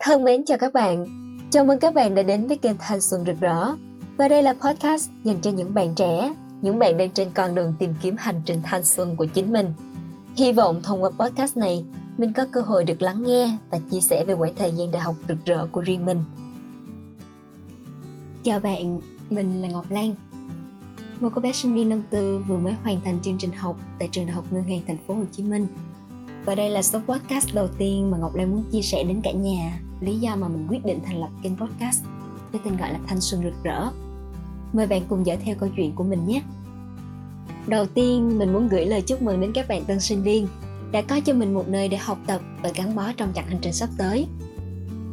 Thân mến chào các bạn. Chào mừng các bạn đã đến với kênh Thanh Xuân Rực Rỡ. Và đây là podcast dành cho những bạn trẻ, những bạn đang trên con đường tìm kiếm hành trình thanh xuân của chính mình. Hy vọng thông qua podcast này, mình có cơ hội được lắng nghe và chia sẻ về quãng thời gian đại học rực rỡ của riêng mình. Chào bạn, mình là Ngọc Lan. Một cô bé sinh viên năm tư vừa mới hoàn thành chương trình học tại trường đại học Ngân hàng Thành phố Hồ Chí Minh. Và đây là số podcast đầu tiên mà Ngọc Lan muốn chia sẻ đến cả nhà lý do mà mình quyết định thành lập kênh podcast với tên gọi là Thanh Xuân Rực Rỡ. Mời bạn cùng dõi theo câu chuyện của mình nhé. Đầu tiên, mình muốn gửi lời chúc mừng đến các bạn tân sinh viên đã có cho mình một nơi để học tập và gắn bó trong chặng hành trình sắp tới.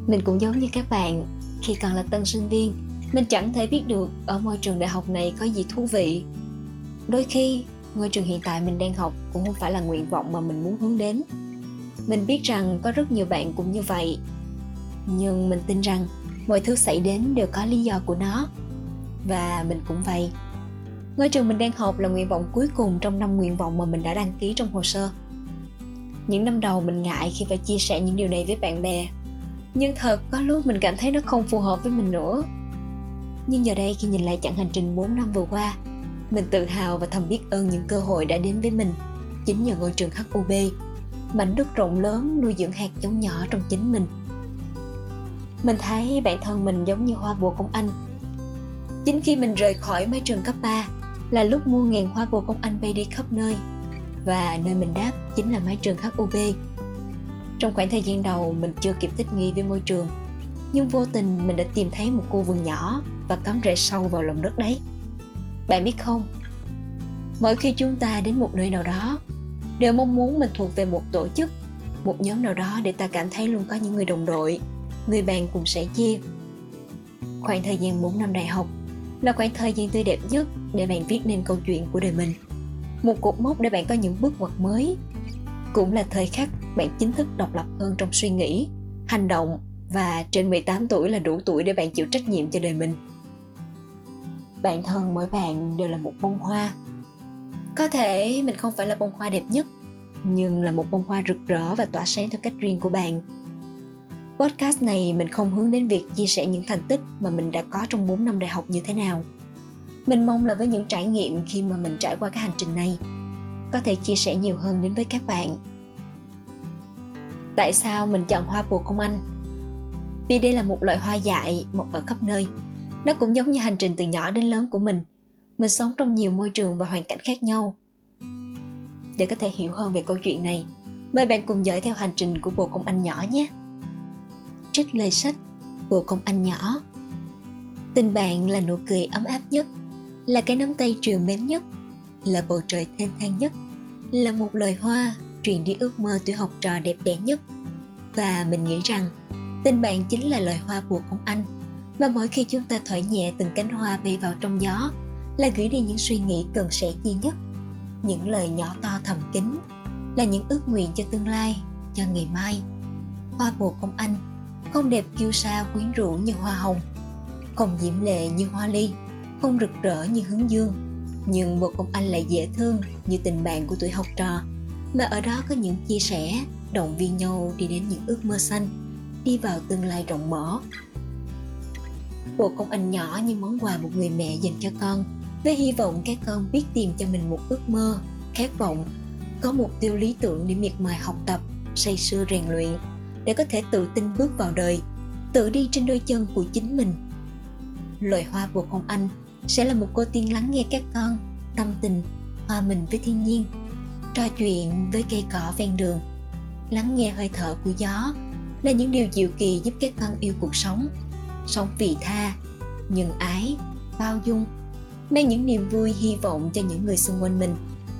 Mình cũng giống như các bạn, khi còn là tân sinh viên, mình chẳng thể biết được ở môi trường đại học này có gì thú vị. Đôi khi, ngôi trường hiện tại mình đang học cũng không phải là nguyện vọng mà mình muốn hướng đến. Mình biết rằng có rất nhiều bạn cũng như vậy. Nhưng mình tin rằng mọi thứ xảy đến đều có lý do của nó. Và mình cũng vậy. Ngôi trường mình đang học là nguyện vọng cuối cùng trong năm nguyện vọng mà mình đã đăng ký trong hồ sơ. Những năm đầu mình ngại khi phải chia sẻ những điều này với bạn bè. Nhưng thật có lúc mình cảm thấy nó không phù hợp với mình nữa. Nhưng giờ đây khi nhìn lại chặng hành trình 4 năm vừa qua, mình tự hào và thầm biết ơn những cơ hội đã đến với mình chính nhờ ngôi trường HUB, mảnh đất rộng lớn nuôi dưỡng hạt giống nhỏ trong chính mình. Mình thấy bản thân mình giống như hoa bồ công anh. Chính khi mình rời khỏi mái trường cấp 3 là lúc mua ngàn hoa bồ công anh bay đi khắp nơi. Và nơi mình đáp chính là mái trường HUB. Trong khoảng thời gian đầu, mình chưa kịp thích nghi với môi trường. Nhưng vô tình, mình đã tìm thấy một khu vườn nhỏ và cắm rễ sâu vào lòng đất đấy. Bạn biết không? Mỗi khi chúng ta đến một nơi nào đó, đều mong muốn mình thuộc về một tổ chức, một nhóm nào đó để ta cảm thấy luôn có những người đồng đội người bạn cùng sẻ chia. Khoảng thời gian 4 năm đại học là khoảng thời gian tươi đẹp nhất để bạn viết nên câu chuyện của đời mình. Một cột mốc để bạn có những bước ngoặt mới. Cũng là thời khắc bạn chính thức độc lập hơn trong suy nghĩ, hành động và trên 18 tuổi là đủ tuổi để bạn chịu trách nhiệm cho đời mình. Bạn thân mỗi bạn đều là một bông hoa. Có thể mình không phải là bông hoa đẹp nhất, nhưng là một bông hoa rực rỡ và tỏa sáng theo cách riêng của bạn podcast này mình không hướng đến việc chia sẻ những thành tích mà mình đã có trong 4 năm đại học như thế nào. Mình mong là với những trải nghiệm khi mà mình trải qua cái hành trình này, có thể chia sẻ nhiều hơn đến với các bạn. Tại sao mình chọn hoa bồ công anh? Vì đây là một loại hoa dại, mọc ở khắp nơi. Nó cũng giống như hành trình từ nhỏ đến lớn của mình. Mình sống trong nhiều môi trường và hoàn cảnh khác nhau. Để có thể hiểu hơn về câu chuyện này, mời bạn cùng dõi theo hành trình của bồ công anh nhỏ nhé trích lời sách bồ công anh nhỏ. Tình bạn là nụ cười ấm áp nhất, là cái nắm tay trường mến nhất, là bầu trời thênh thang nhất, là một lời hoa truyền đi ước mơ tuổi học trò đẹp đẽ nhất. Và mình nghĩ rằng, tình bạn chính là lời hoa bồ công anh và mỗi khi chúng ta thổi nhẹ từng cánh hoa bay vào trong gió là gửi đi những suy nghĩ cần sẻ chia nhất. Những lời nhỏ to thầm kín là những ước nguyện cho tương lai, cho ngày mai. Hoa bồ công anh không đẹp kiêu sa quyến rũ như hoa hồng không diễm lệ như hoa ly không rực rỡ như hướng dương. Nhưng một công anh lại dễ thương như tình bạn của tuổi học trò. Mà ở đó có những chia sẻ động viên nhau đi đến những ước mơ xanh đi vào tương lai rộng mở. Bộ công anh nhỏ như món quà một người mẹ dành cho con với hy vọng các con biết tìm cho mình một ước mơ, khát vọng, có mục tiêu lý tưởng để miệt mài học tập, say sưa rèn luyện để có thể tự tin bước vào đời, tự đi trên đôi chân của chính mình. Loài hoa bồ công anh sẽ là một cô tiên lắng nghe các con, tâm tình, hòa mình với thiên nhiên, trò chuyện với cây cỏ ven đường, lắng nghe hơi thở của gió là những điều diệu kỳ giúp các con yêu cuộc sống sống vị tha nhân ái bao dung mang những niềm vui hy vọng cho những người xung quanh mình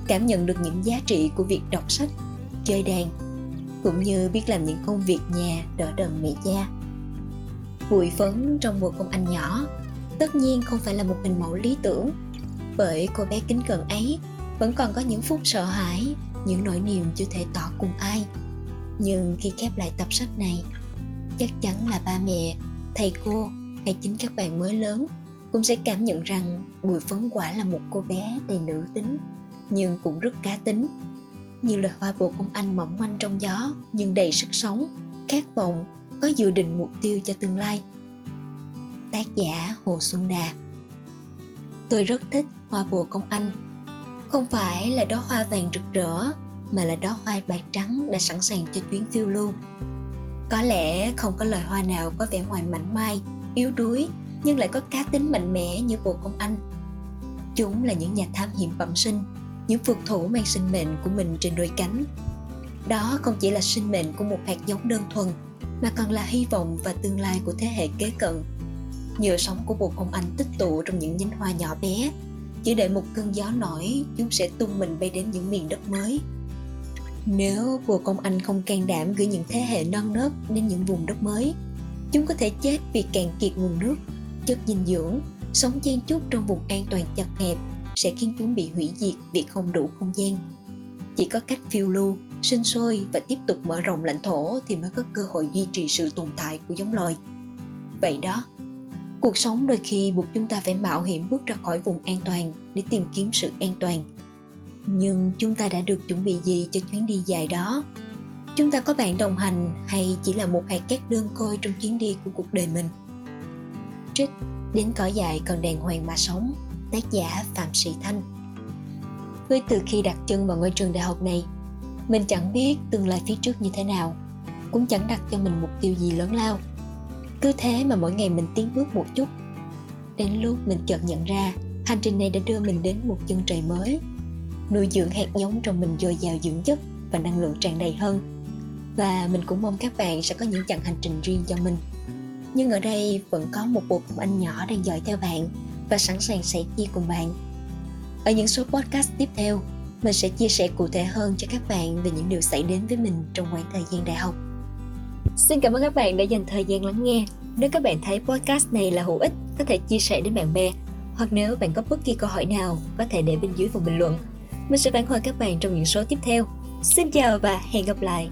cảm nhận được những giá trị của việc đọc sách chơi đàn cũng như biết làm những công việc nhà đỡ đần mẹ cha bụi phấn trong một công anh nhỏ, tất nhiên không phải là một hình mẫu lý tưởng. Bởi cô bé kính cận ấy vẫn còn có những phút sợ hãi, những nỗi niềm chưa thể tỏ cùng ai. Nhưng khi khép lại tập sách này, chắc chắn là ba mẹ, thầy cô hay chính các bạn mới lớn cũng sẽ cảm nhận rằng bùi phấn quả là một cô bé đầy nữ tính, nhưng cũng rất cá tính như loài hoa bồ công anh mỏng manh trong gió, nhưng đầy sức sống. Khát vọng có dự định mục tiêu cho tương lai. Tác giả hồ xuân đà. Tôi rất thích hoa bồ công anh không phải là đó hoa vàng rực rỡ, mà là đó hoa bạc trắng đã sẵn sàng cho chuyến phiêu lưu. Có lẽ không có loài hoa nào có vẻ ngoài mảnh mai, yếu đuối, nhưng lại có cá tính mạnh mẽ như bồ công anh chúng là những nhà thám hiểm bẩm sinh những phượt thủ mang sinh mệnh của mình trên đôi cánh. Đó không chỉ là sinh mệnh của một hạt giống đơn thuần, mà còn là hy vọng và tương lai của thế hệ kế cận. Nhựa sống của một ông anh tích tụ trong những nhánh hoa nhỏ bé. Chỉ đợi một cơn gió nổi, chúng sẽ tung mình bay đến những miền đất mới. Nếu bồ công anh không can đảm gửi những thế hệ non nớt đến những vùng đất mới, chúng có thể chết vì cạn kiệt nguồn nước, chất dinh dưỡng, sống chen chúc trong vùng an toàn chật hẹp sẽ khiến chúng bị hủy diệt vì không đủ không gian. Chỉ có cách phiêu lưu, sinh sôi và tiếp tục mở rộng lãnh thổ thì mới có cơ hội duy trì sự tồn tại của giống loài. Vậy đó, cuộc sống đôi khi buộc chúng ta phải mạo hiểm bước ra khỏi vùng an toàn để tìm kiếm sự an toàn. Nhưng chúng ta đã được chuẩn bị gì cho chuyến đi dài đó? Chúng ta có bạn đồng hành hay chỉ là một hạt cát đơn côi trong chuyến đi của cuộc đời mình? Trích, đến cỏ dại còn đàng hoàng mà sống tác giả phạm sĩ thanh. Với từ khi đặt chân vào ngôi trường đại học này, mình chẳng biết tương lai phía trước như thế nào, cũng chẳng đặt cho mình mục tiêu gì lớn lao. Cứ thế mà mỗi ngày mình tiến bước một chút, đến lúc mình chợt nhận ra hành trình này đã đưa mình đến một chân trời mới, nuôi dưỡng hạt giống trong mình dồi dào dưỡng chất và năng lượng tràn đầy hơn. Và mình cũng mong các bạn sẽ có những chặng hành trình riêng cho mình. Nhưng ở đây vẫn có một bộ phận anh nhỏ đang dõi theo bạn và sẵn sàng sẻ chia cùng bạn ở những số podcast tiếp theo mình sẽ chia sẻ cụ thể hơn cho các bạn về những điều xảy đến với mình trong khoảng thời gian đại học Xin cảm ơn các bạn đã dành thời gian lắng nghe. Nếu các bạn thấy podcast này là hữu ích, có thể chia sẻ đến bạn bè. Hoặc nếu bạn có bất kỳ câu hỏi nào, có thể để bên dưới phần bình luận. Mình sẽ phản hồi các bạn trong những số tiếp theo. Xin chào và hẹn gặp lại!